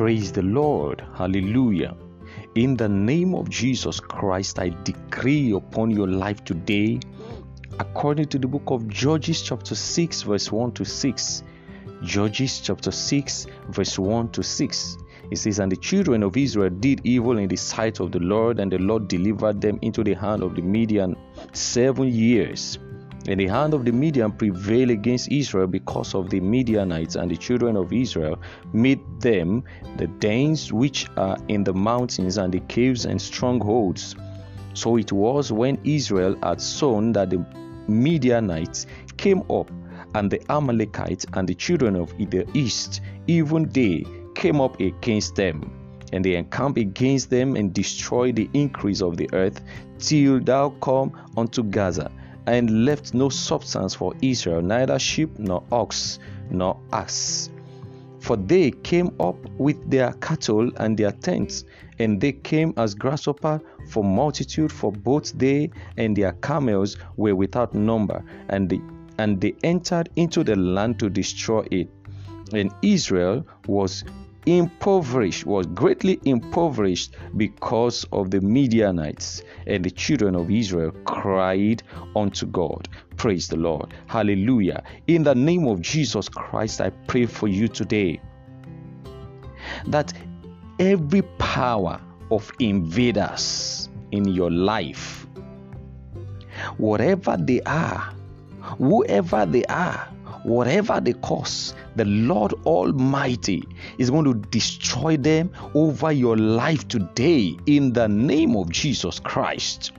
Praise the Lord. Hallelujah. In the name of Jesus Christ, I decree upon your life today, according to the book of Judges, chapter 6, verse 1 to 6. Judges, chapter 6, verse 1 to 6. It says, And the children of Israel did evil in the sight of the Lord, and the Lord delivered them into the hand of the Midian seven years. And the hand of the Midian prevailed against Israel because of the Midianites, and the children of Israel made them the dens which are in the mountains, and the caves and strongholds. So it was when Israel had sown that the Midianites came up, and the Amalekites and the children of the east, even they came up against them. And they encamped against them and destroyed the increase of the earth, till thou come unto Gaza and left no substance for Israel, neither sheep nor ox nor ass. For they came up with their cattle and their tents, and they came as grasshopper for multitude, for both they and their camels were without number, and they, and they entered into the land to destroy it. And Israel was impoverished, was greatly impoverished because of the Midianites. And the children of Israel cried unto God. Praise the Lord. Hallelujah. In the name of Jesus Christ, I pray for you today that every power of invaders in your life, whatever they are, whoever they are, whatever the cause, the Lord Almighty is going to destroy them over your life today in the name of Jesus Christ.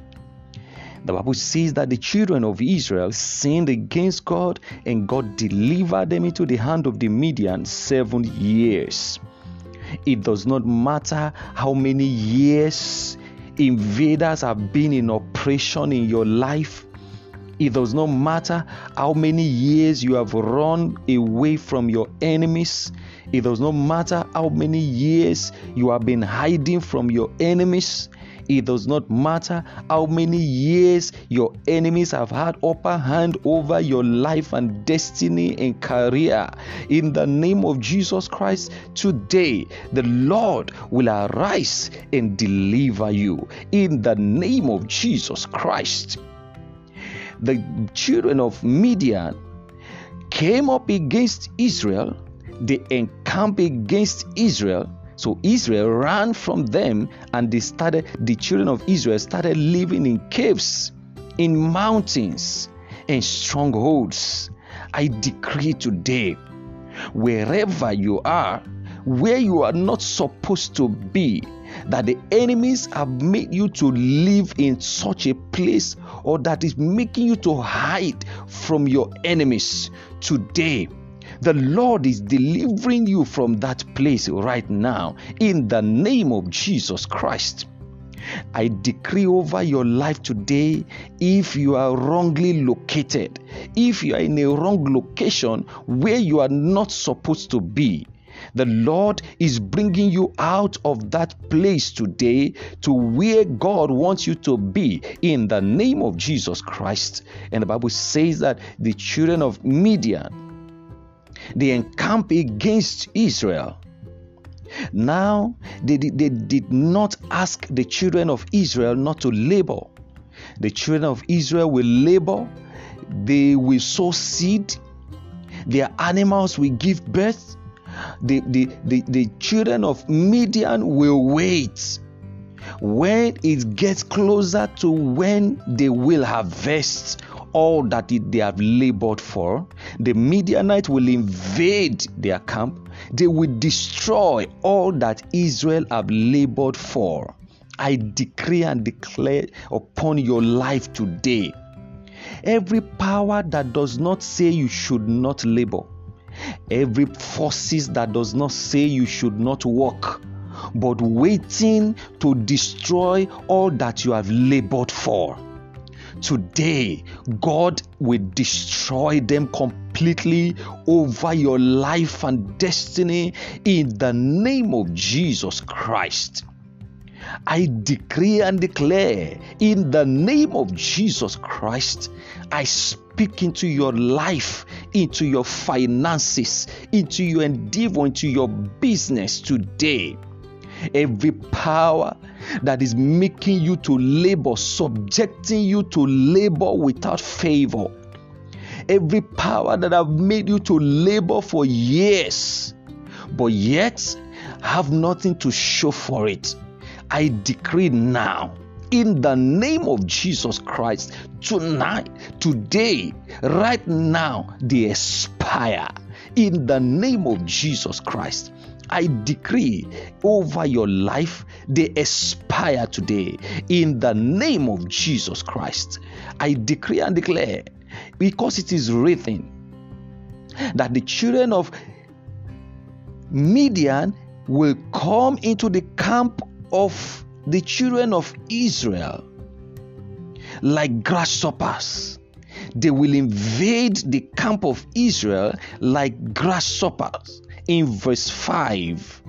The Bible says that the children of Israel sinned against God and God delivered them into the hand of the Midian seven years. It does not matter how many years invaders have been in operation in your life it does not matter how many years you have run away from your enemies. It does not matter how many years you have been hiding from your enemies. It does not matter how many years your enemies have had upper hand over your life and destiny and career. In the name of Jesus Christ, today the Lord will arise and deliver you. In the name of Jesus Christ the children of Midian came up against Israel, they encamped against Israel. So Israel ran from them and they started, the children of Israel started living in caves, in mountains, and strongholds. I decree today, wherever you are, where you are not supposed to be, that the enemies have made you to live in such a place or that is making you to hide from your enemies today the Lord is delivering you from that place right now in the name of Jesus Christ. I decree over your life today if you are wrongly located, if you are in a wrong location where you are not supposed to be, the Lord is bringing you out of that place today to where God wants you to be in the name of Jesus Christ. And the Bible says that the children of Midian they encamp against Israel. Now, they, they did not ask the children of Israel not to labor. The children of Israel will labor, they will sow seed, their animals will give birth, the, the, the, the children of Midian will wait when it gets closer to when they will harvest all that they have labored for, the Midianite will invade their camp. They will destroy all that Israel have labored for. I decree and declare upon your life today every power that does not say you should not labor, every forces that does not say you should not walk but waiting to destroy all that you have labored for. Today god will destroy them completely over your life and destiny in the name of jesus christ. I decree and declare in the name of Jesus Christ, I speak into your life, into your finances, into your endeavor, into your business today. Every power that is making you to labor, subjecting you to labor without favor. Every power that have made you to labor for years, but yet have nothing to show for it. I decree now in the name of Jesus Christ tonight, today, right now, they expire in the name of Jesus Christ. I decree over your life, they expire today in the name of Jesus Christ. I decree and declare because it is written that the children of Midian will come into the camp of the children of Israel like grasshoppers. They will invade the camp of Israel like grasshoppers. In verse 5,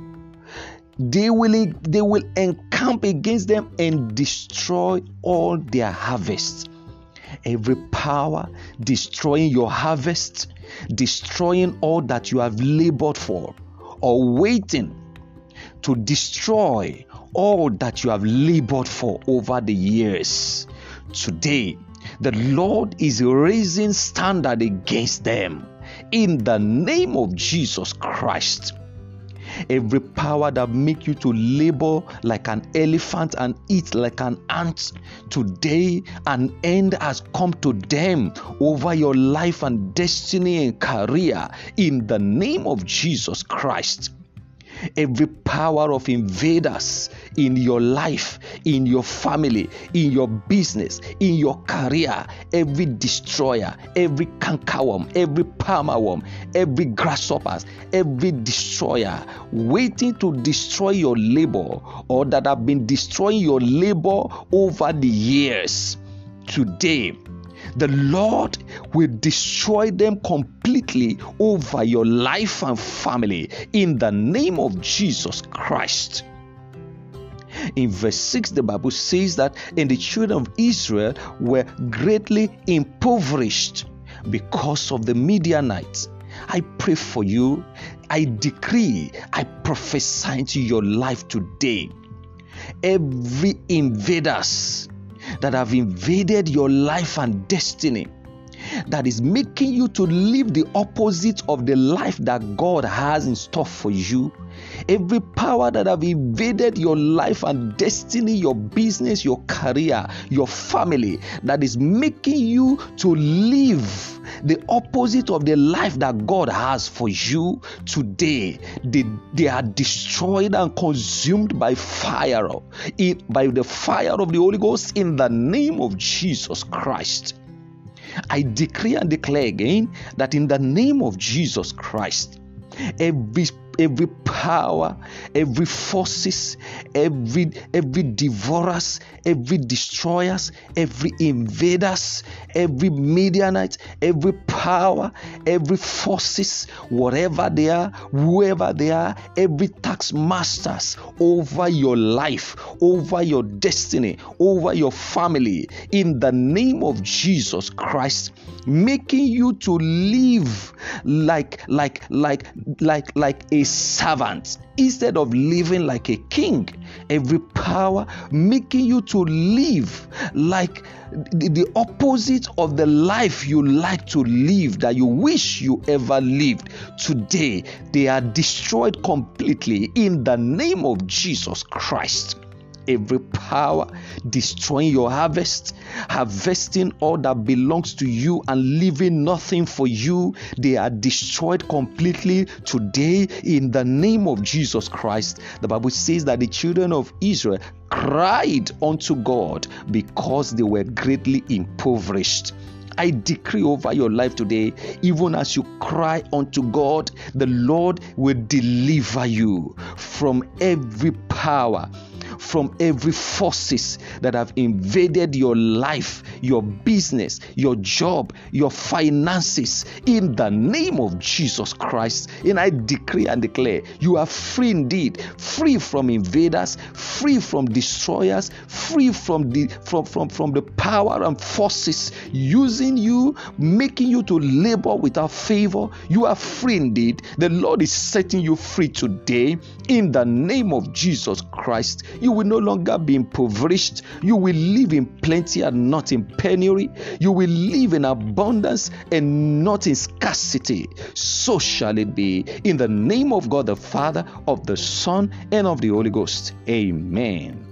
they will, they will encamp against them and destroy all their harvest. Every power destroying your harvest, destroying all that you have labored for, or waiting to destroy all that you have labored for over the years. Today, the Lord is raising standard against them in the name of Jesus Christ. Every power that make you to labor like an elephant and eat like an ant, today an end has come to them over your life and destiny and career in the name of Jesus Christ every power of invaders in your life, in your family, in your business, in your career, every destroyer, every cankerworm, every palmerworm, every grasshoppers, every destroyer waiting to destroy your labor or that have been destroying your labor over the years. Today, the Lord will destroy them completely over your life and family in the name of Jesus Christ. In verse 6, the Bible says that and the children of Israel were greatly impoverished because of the Midianites. I pray for you. I decree, I prophesy into your life today. Every invaders that have invaded your life and destiny that is making you to live the opposite of the life that God has in store for you. Every power that have invaded your life and destiny, your business, your career, your family, that is making you to live the opposite of the life that God has for you today. They, they are destroyed and consumed by fire, by the fire of the Holy Ghost in the name of Jesus Christ. I decree and declare again that in the name of Jesus Christ, every every power, every forces, every every devourers, every destroyers, every invaders, every Midianite, every power, every forces, whatever they are, whoever they are, every tax masters over your life, over your destiny, over your family, in the name of Jesus Christ, making you to live like like like like like a servant instead of living like a king. Every power making you to live like the, the, opposite of the life you like to live that you wish you ever lived. Today, they are destroyed completely in the name of Jesus Christ every power destroying your harvest, harvesting all that belongs to you and leaving nothing for you. They are destroyed completely today in the name of Jesus Christ. The Bible says that the children of Israel cried unto God because they were greatly impoverished. I decree over your life today, even as you cry unto God, the Lord will deliver you from every power from every forces that have invaded your life, your business, your job, your finances in the name of Jesus Christ. And I decree and declare you are free indeed, free from invaders, free from destroyers, free from the from from, from the power and forces using you, making you to labor without favor. You are free indeed. The Lord is setting you free today in the name of Jesus Christ. You will no longer be impoverished. You will live in plenty and not in penury. You will live in abundance and not in scarcity. So shall it be in the name of God the Father, of the Son, and of the Holy Ghost. Amen.